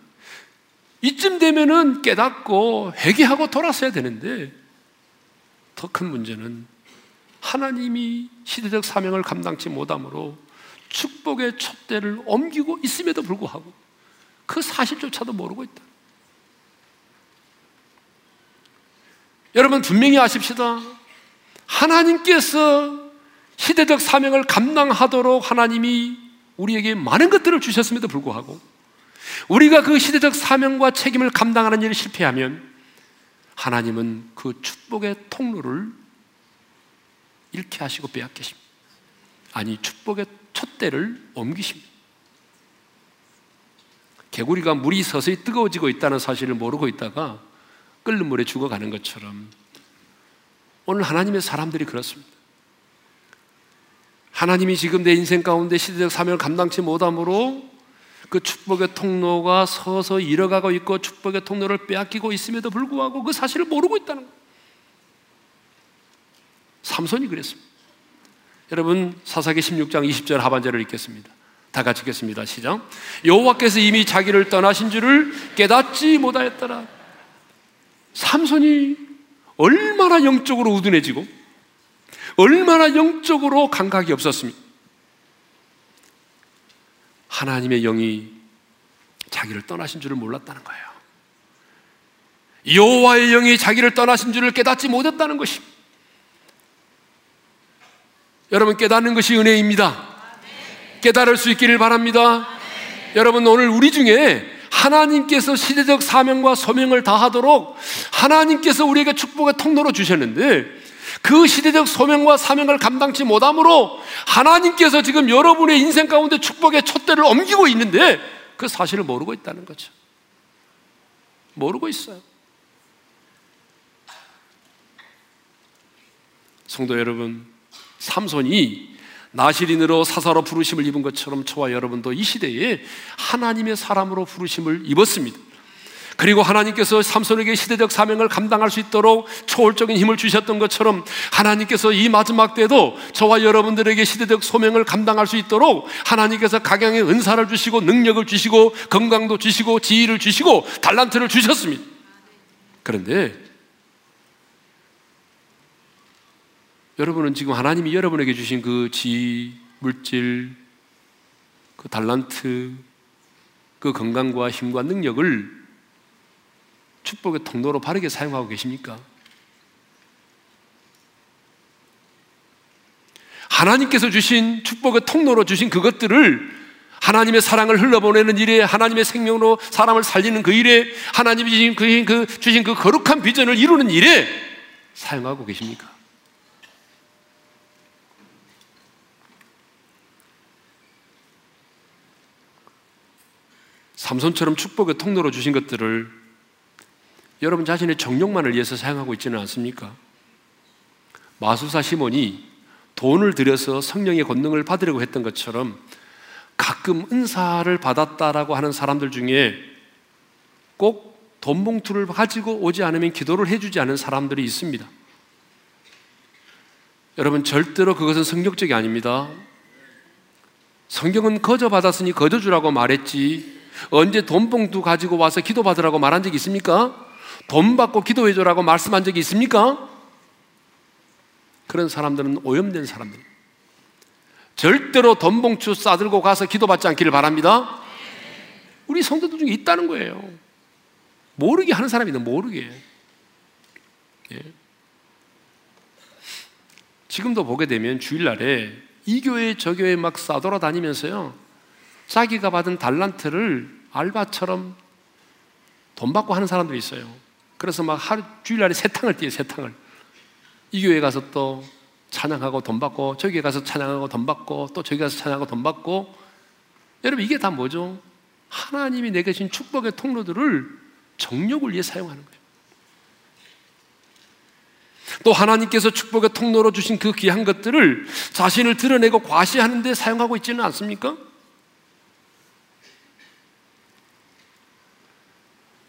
이쯤 되면은 깨닫고 회개하고 돌아서야 되는데 더 큰 문제는 하나님이 시대적 사명을 감당치 못함으로 축복의 촛대를 옮기고 있음에도 불구하고 그 사실조차도 모르고 있다. 여러분 분명히 아십시다. 하나님께서 시대적 사명을 감당하도록 하나님이 우리에게 많은 것들을 주셨음에도 불구하고 우리가 그 시대적 사명과 책임을 감당하는 일을 실패하면 하나님은 그 축복의 통로를 잃게 하시고 빼앗기십니다. 아니, 축복의 촛대를 옮기십니다. 개구리가 물이 서서히 뜨거워지고 있다는 사실을 모르고 있다가 끓는 물에 죽어가는 것처럼 오늘 하나님의 사람들이 그렇습니다. 하나님이 지금 내 인생 가운데 시대적 사명을 감당치 못함으로 그 축복의 통로가 서서 잃어가고 있고 축복의 통로를 빼앗기고 있음에도 불구하고 그 사실을 모르고 있다는 거예요. 삼손이 그랬습니다. 여러분 사사기 16장 20절 하반절을 읽겠습니다. 다 같이 읽겠습니다. 시작. 여호와께서 이미 자기를 떠나신 줄을 깨닫지 못하였더라. 삼손이 얼마나 영적으로 우둔해지고 얼마나 영적으로 감각이 없었습니까? 하나님의 영이 자기를 떠나신 줄을 몰랐다는 거예요. 여호와의 영이 자기를 떠나신 줄을 깨닫지 못했다는 것입니다. 여러분 깨닫는 것이 은혜입니다. 깨달을 수 있기를 바랍니다. 여러분 오늘 우리 중에 하나님께서 시대적 사명과 소명을 다하도록 하나님께서 우리에게 축복의 통로로 주셨는데 그 시대적 소명과 사명을 감당치 못함으로 하나님께서 지금 여러분의 인생 가운데 축복의 촛대를 옮기고 있는데 그 사실을 모르고 있다는 거죠. 모르고 있어요. 성도 여러분, 삼손이 나시린으로 사사로 부르심을 입은 것처럼 저와 여러분도 이 시대에 하나님의 사람으로 부르심을 입었습니다. 그리고 하나님께서 삼손에게 시대적 사명을 감당할 수 있도록 초월적인 힘을 주셨던 것처럼 하나님께서 이 마지막 때도 저와 여러분들에게 시대적 소명을 감당할 수 있도록 하나님께서 각양의 은사를 주시고 능력을 주시고 건강도 주시고 지위를 주시고 달란트를 주셨습니다. 그런데 여러분은 지금 하나님이 여러분에게 주신 그 지위, 물질, 그 달란트, 그 건강과 힘과 능력을 축복의 통로로 바르게 사용하고 계십니까? 하나님께서 주신 축복의 통로로 주신 그것들을 하나님의 사랑을 흘러보내는 일에 하나님의 생명으로 사람을 살리는 그 일에 하나님이 주신 그, 그, 주신 그 거룩한 비전을 이루는 일에 사용하고 계십니까? 삼손처럼 축복의 통로로 주신 것들을 여러분 자신의 정욕만을 위해서 사용하고 있지는 않습니까? 마수사 시몬이 돈을 들여서 성령의 권능을 받으려고 했던 것처럼 가끔 은사를 받았다라고 하는 사람들 중에 꼭 돈 봉투를 가지고 오지 않으면 기도를 해주지 않은 사람들이 있습니다. 여러분 절대로 그것은 성격적이 아닙니다. 성경은 거저 받았으니 거저 주라고 말했지 언제 돈 봉투 가지고 와서 기도 받으라고 말한 적이 있습니까? 돈 받고 기도해줘라고 말씀한 적이 있습니까? 그런 사람들은 오염된 사람들. 절대로 돈 봉투 싸들고 가서 기도받지 않기를 바랍니다. 우리 성도들 중에 있다는 거예요. 모르게 하는 사람이 있는 모르게. 예. 지금도 보게 되면 주일날에 이 교회 저 교회 막 싸돌아 다니면서요. 자기가 받은 달란트를 알바처럼 돈 받고 하는 사람들이 있어요. 그래서 막 하루 주일날에 세탕을 뛰어요, 세탕을. 이 교회 가서 또 찬양하고 돈 받고, 저기 가서 찬양하고 돈 받고, 또 저기 가서 찬양하고 돈 받고. 여러분, 이게 다 뭐죠? 하나님이 내게 주신 축복의 통로들을 정욕을 위해 사용하는 거예요. 또 하나님께서 축복의 통로로 주신 그 귀한 것들을 자신을 드러내고 과시하는 데 사용하고 있지는 않습니까?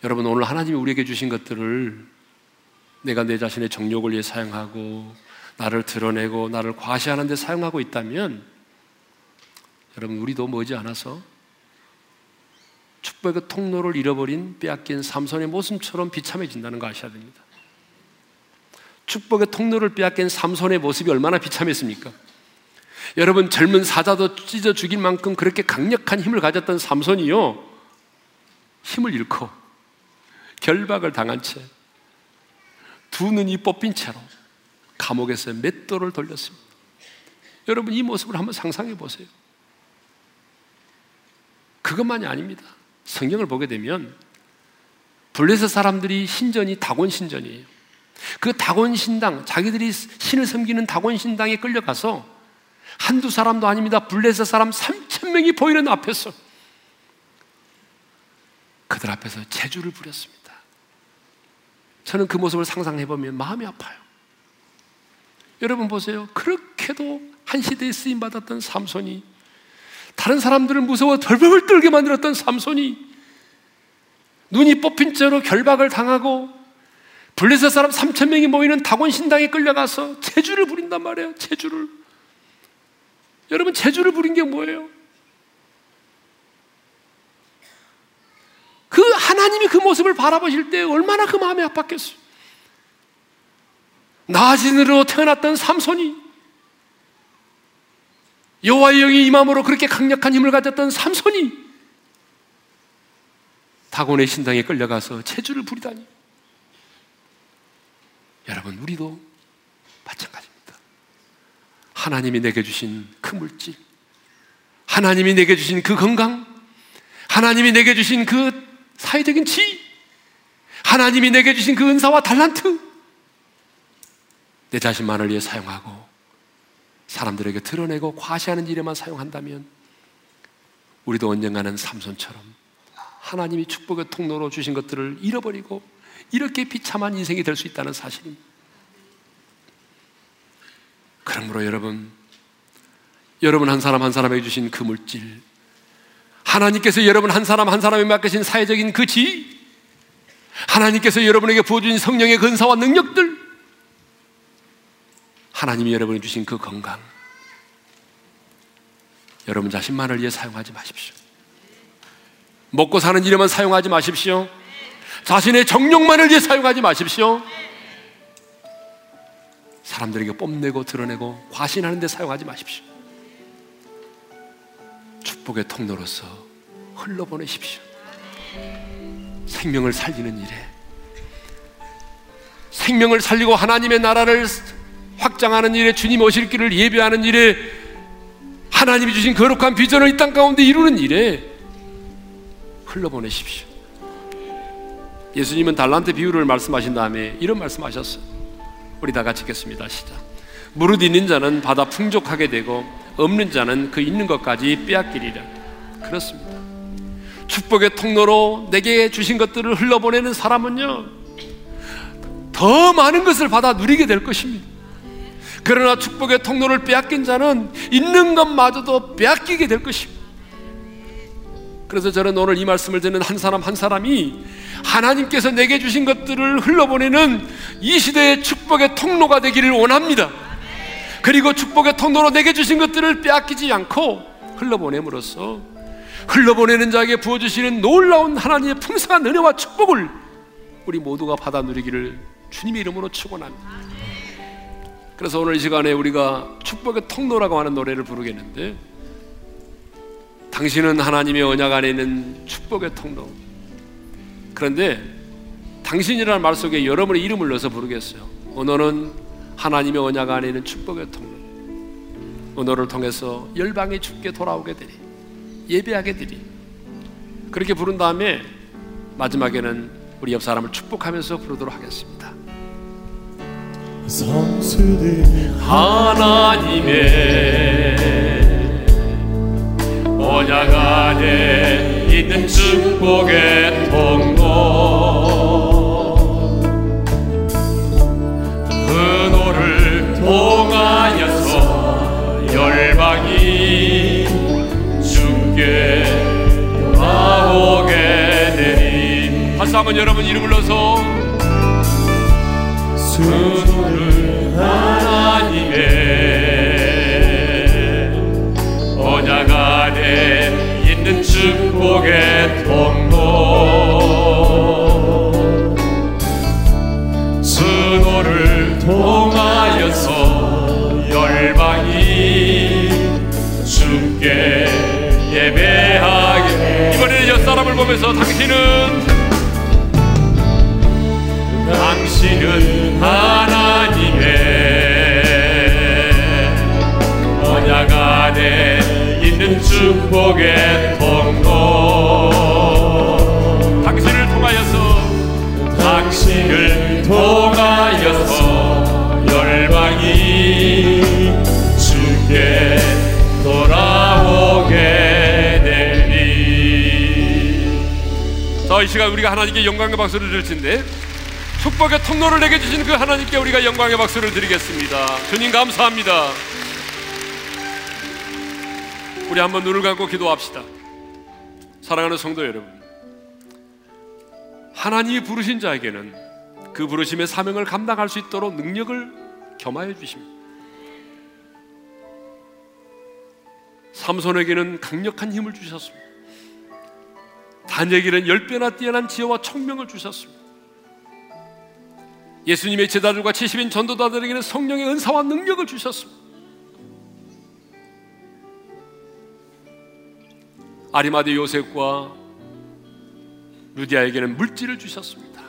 여러분 오늘 하나님이 우리에게 주신 것들을 내가 내 자신의 정욕을 위해 사용하고 나를 드러내고 나를 과시하는 데 사용하고 있다면 여러분 우리도 머지 않아서 축복의 통로를 잃어버린 빼앗긴 삼손의 모습처럼 비참해진다는 거 아셔야 됩니다. 축복의 통로를 빼앗긴 삼손의 모습이 얼마나 비참했습니까? 여러분 젊은 사자도 찢어 죽일 만큼 그렇게 강력한 힘을 가졌던 삼손이요 힘을 잃고 결박을 당한 채 두 눈이 뽑힌 채로 감옥에서 맷돌을 돌렸습니다. 여러분 이 모습을 한번 상상해 보세요. 그것만이 아닙니다. 성경을 보게 되면 블레셋 사람들이 신전이 다곤 신전이에요. 그 다곤 신당, 자기들이 신을 섬기는 다곤 신당에 끌려가서 한두 사람도 아닙니다. 블레셋 사람 3천 명이 보이는 앞에서 그들 앞에서 제주를 부렸습니다. 저는 그 모습을 상상해 보면 마음이 아파요. 여러분 보세요. 그렇게도 한 시대에 쓰임 받았던 삼손이 다른 사람들을 무서워 덜벌 떨게 만들었던 삼손이 눈이 뽑힌 채로 결박을 당하고 블레셋 사람 3천 명이 모이는 다곤 신당에 끌려가서 제주를 부린단 말이에요. 제주를. 여러분 제주를 부린 게 뭐예요? 그 하나님이 그 모습을 바라보실 때 얼마나 그 마음이 아팠겠어요. 나진으로 태어났던 삼손이 여호와의 영이 이마음으로 그렇게 강력한 힘을 가졌던 삼손이 다곤의 신당에 끌려가서 체주를 부리다니. 여러분, 우리도 마찬가지입니다. 하나님이 내게 주신 그 물질, 하나님이 내게 주신 그 건강, 하나님이 내게 주신 그 사회적인 지위, 하나님이 내게 주신 그 은사와 달란트, 내 자신만을 위해 사용하고 사람들에게 드러내고 과시하는 일에만 사용한다면 우리도 언젠가는 삼손처럼 하나님이 축복의 통로로 주신 것들을 잃어버리고 이렇게 비참한 인생이 될 수 있다는 사실입니다. 그러므로 여러분, 여러분 한 사람 한 사람에게 주신 그 물질, 하나님께서 여러분 한 사람 한 사람에 맡기신 사회적인 그 지, 하나님께서 여러분에게 부어주신 성령의 근사와 능력들, 하나님이 여러분이 주신 그 건강, 여러분 자신만을 위해 사용하지 마십시오. 먹고 사는 일에만 사용하지 마십시오. 자신의 정욕만을 위해 사용하지 마십시오. 사람들에게 뽐내고 드러내고 과신하는 데 사용하지 마십시오. 축복의 통로로서 흘러보내십시오. 생명을 살리는 일에 생명을 살리고 하나님의 나라를 확장하는 일에 주님 오실 길을 예배하는 일에 하나님이 주신 거룩한 비전을 이 땅 가운데 이루는 일에 흘러보내십시오. 예수님은 달란트 비유를 말씀하신 다음에 이런 말씀하셨어요. 우리 다 같이 읽겠습니다. 시작. 무릇 있는 자는 받아 풍족하게 되고 없는 자는 그 있는 것까지 빼앗기리라. 그렇습니다. 축복의 통로로 내게 주신 것들을 흘러보내는 사람은요, 더 많은 것을 받아 누리게 될 것입니다. 그러나 축복의 통로를 빼앗긴 자는 있는 것마저도 빼앗기게 될 것입니다. 그래서 저는 오늘 이 말씀을 듣는 한 사람 한 사람이 하나님께서 내게 주신 것들을 흘러보내는 이 시대의 축복의 통로가 되기를 원합니다. 그리고 축복의 통로로 내게 주신 것들을 빼앗기지 않고 흘러보냄으로써 흘러보내는 자에게 부어주시는 놀라운 하나님의 풍성한 은혜와 축복을 우리 모두가 받아 누리기를 주님의 이름으로 축원합니다. 그래서 오늘 이 시간에 우리가 축복의 통로라고 하는 노래를 부르겠는데 당신은 하나님의 언약 안에 있는 축복의 통로. 그런데 당신이라는 말 속에 여러분의 이름을 넣어서 부르겠어요. 오늘은 하나님의 언약 안에 있는 축복의 통로. 오늘을 통해서 열방이 죽게 돌아오게 되리. 예배하게 되리. 그렇게 부른 다음에 마지막에는 우리 옆 사람을 축복하면서 부르도록 하겠습니다. 하나님의 언약 안에 있는 축복의 통로 통하여서 열방이 주께 돌아오게 되리. 다시 한번 여러분 이름 불러서 수를 하나님의 언약 안에 있는 축복의 통로 사람을 보면서 당신은 당신은 하나님의 언약 안에 있는 축복의 이 시간 우리가 하나님께 영광의 박수를 드릴 텐데 축복의 통로를 내게 주신 그 하나님께 우리가 영광의 박수를 드리겠습니다. 주님 감사합니다. 우리 한번 눈을 감고 기도합시다. 사랑하는 성도 여러분, 하나님이 부르신 자에게는 그 부르심의 사명을 감당할 수 있도록 능력을 겸하여 주십니다. 삼손에게는 강력한 힘을 주셨습니다. 단에게는 열 배나 뛰어난 지혜와 청명을 주셨습니다. 예수님의 제자들과 70인 전도자들에게는 성령의 은사와 능력을 주셨습니다. 아리마디 요셉과 루디아에게는 물질을 주셨습니다.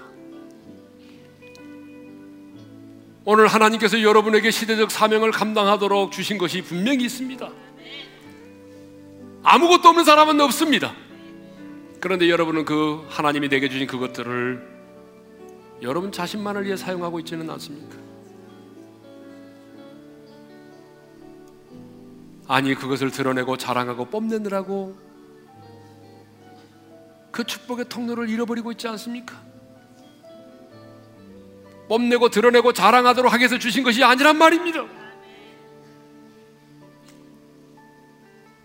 오늘 하나님께서 여러분에게 시대적 사명을 감당하도록 주신 것이 분명히 있습니다. 아무것도 없는 사람은 없습니다. 그런데 여러분은 그 하나님이 내게 주신 그것들을 여러분 자신만을 위해 사용하고 있지는 않습니까? 아니 그것을 드러내고 자랑하고 뽐내느라고 그 축복의 통로를 잃어버리고 있지 않습니까? 뽐내고 드러내고 자랑하도록 하기 위해서 주신 것이 아니란 말입니다.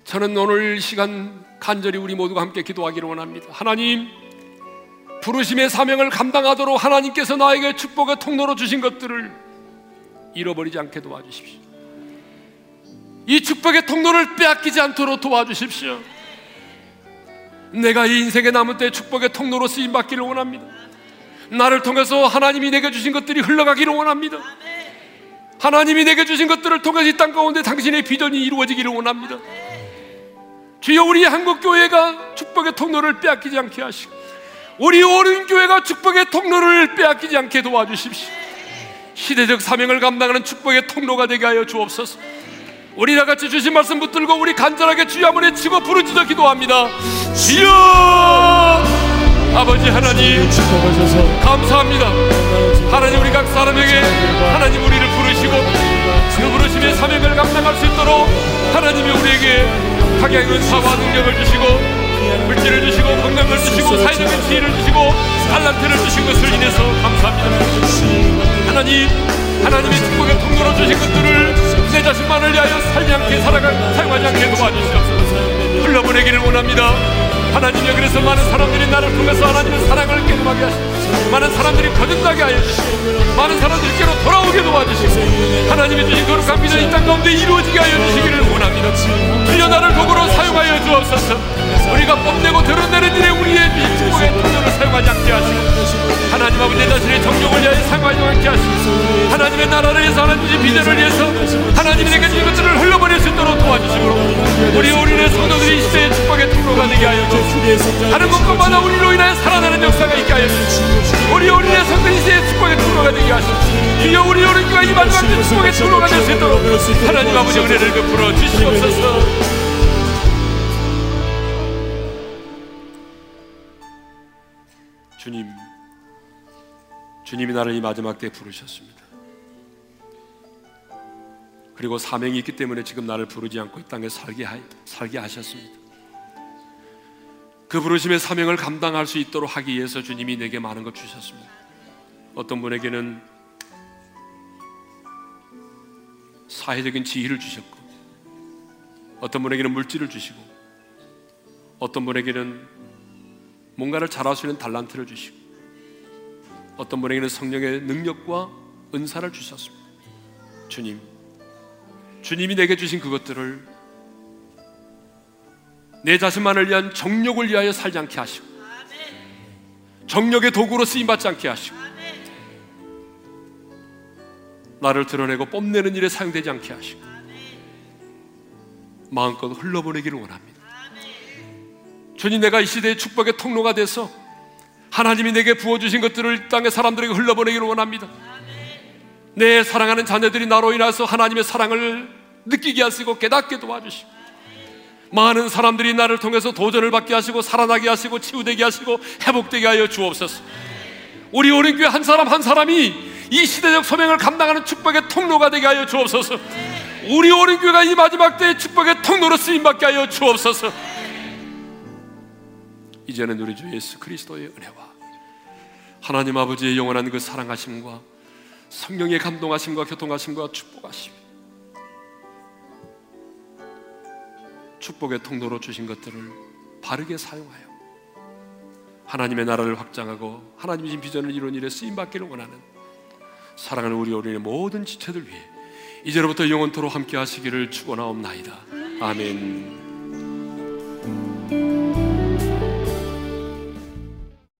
저는 오늘 시간 간절히 우리 모두가 함께 기도하기를 원합니다. 하나님, 부르심의 사명을 감당하도록 하나님께서 나에게 축복의 통로로 주신 것들을 잃어버리지 않게 도와주십시오. 이 축복의 통로를 빼앗기지 않도록 도와주십시오. 내가 이 인생의 남은 때 축복의 통로로 쓰임 받기를 원합니다. 나를 통해서 하나님이 내게 주신 것들이 흘러가기를 원합니다. 하나님이 내게 주신 것들을 통해서 이 땅 가운데 당신의 비전이 이루어지기를 원합니다. 주여 우리 한국 교회가 축복의 통로를 빼앗기지 않게 하시고 우리 오른 교회가 축복의 통로를 빼앗기지 않게 도와주십시오. 시대적 사명을 감당하는 축복의 통로가 되게 하여 주옵소서. 우리 다 같이 주신 말씀 붙들고 우리 간절하게 주여 한번 외치고 부르짖어 기도합니다. 주여 아버지 하나님 감사합니다. 하나님 우리 각 사람에게 하나님 우리를 부르시고 그 부르심의 사명을 감당할 수 있도록 하나님이 우리에게 각양의 은사와 능력을 주시고 물질을 주시고 건강을 주시고 사회적인 지혜를 주시고 달란트를 주신 것을 인해서 감사합니다. 하나님 하나님의 축복의 통로로 주신 것들을 내 자신만을 위하여 살지 않게 살아가 사용하지 않게 도와주시옵소서. 흘러보내기를 원합니다. 하나님여 그래서 많은 사람들이 나를 통해서 하나님의 사랑을 깨닫게 하시고 많은 사람들이 거듭나게 하여 주시고 많은 사람들께로 돌아오게 도와주시고 하나님의 주신 거룩한 비전 이땅 가운데 이루어지게 하여 주시기를 원합니다. 주여 나를 도구로 사용하여 주옵소서. 우리가 뽐내고 드러내는 일에 우리의 축복의 통로를 사용하지 않게 하시고 하나님 아버지 내 자신의 정욕을 위하여 사용하지 않게 하시고 하나님의 나라를 위해서 하나님의 비전을 위해서 하나님이 내게 주신 것들을 흘러버릴 수 있도록 도와주시고 우리 우리의 성도들이 이 시대의 축복의 통로가 되게 하여 주시고 하는 것마다 우리로 인하여 살아나는 역사가 있게 하여 주시고 우리 우리의 성도들이 이 시대의 축복의 통로가 되게 하시고 주여 우리 오른교가 이 마지막 축복의 통로가 될 수 있도록 하나님 아버지 은혜를 베풀어 주시옵소서 주님 주님이 나를 이 마지막 때에 부르셨습니다. 그리고 사명이 있기 때문에 지금 나를 부르지 않고 이 땅에 살게, 하, 살게 하셨습니다. 그 부르심의 사명을 감당할 수 있도록 하기 위해서 주님이 내게 많은 것 주셨습니다. 어떤 분에게는 사회적인 지위를 주셨고 어떤 분에게는 물질을 주시고 어떤 분에게는 뭔가를 잘할 수 있는 달란트를 주시고 어떤 분에게는 성령의 능력과 은사를 주셨습니다. 주님, 주님이 내게 주신 그것들을 내 자신만을 위한 정욕을 위하여 살지 않게 하시고 정욕의 도구로 쓰임 받지 않게 하시고 나를 드러내고 뽐내는 일에 사용되지 않게 하시고 마음껏 흘러보내기를 원합니다. 주님 내가 이 시대의 축복의 통로가 돼서 하나님이 내게 부어주신 것들을 땅의 사람들에게 흘러보내기를 원합니다. 내 사랑하는 자녀들이 나로 인해서 하나님의 사랑을 느끼게 하시고 깨닫게 도와주시고 많은 사람들이 나를 통해서 도전을 받게 하시고 살아나게 하시고 치유되게 하시고 회복되게 하여 주옵소서. 우리 오른교회 한 사람 한 사람이 이 시대적 소명을 감당하는 축복의 통로가 되게 하여 주옵소서. 우리 오른 교회가 이 마지막 때의 축복의 통로로 쓰임 받게 하여 주옵소서. 이제는 우리 주 예수 그리스도의 은혜와 하나님 아버지의 영원한 그 사랑하심과 성령의 감동하심과 교통하심과 축복하심 축복의 통로로 주신 것들을 바르게 사용하여 하나님의 나라를 확장하고 하나님의 신 비전을 이룬 일에 쓰임 받기를 원하는 사랑하는 우리 어린이 모든 지체들 위해 이제로부터 영원토록 함께 하시기를 축원하옵나이다. 아멘.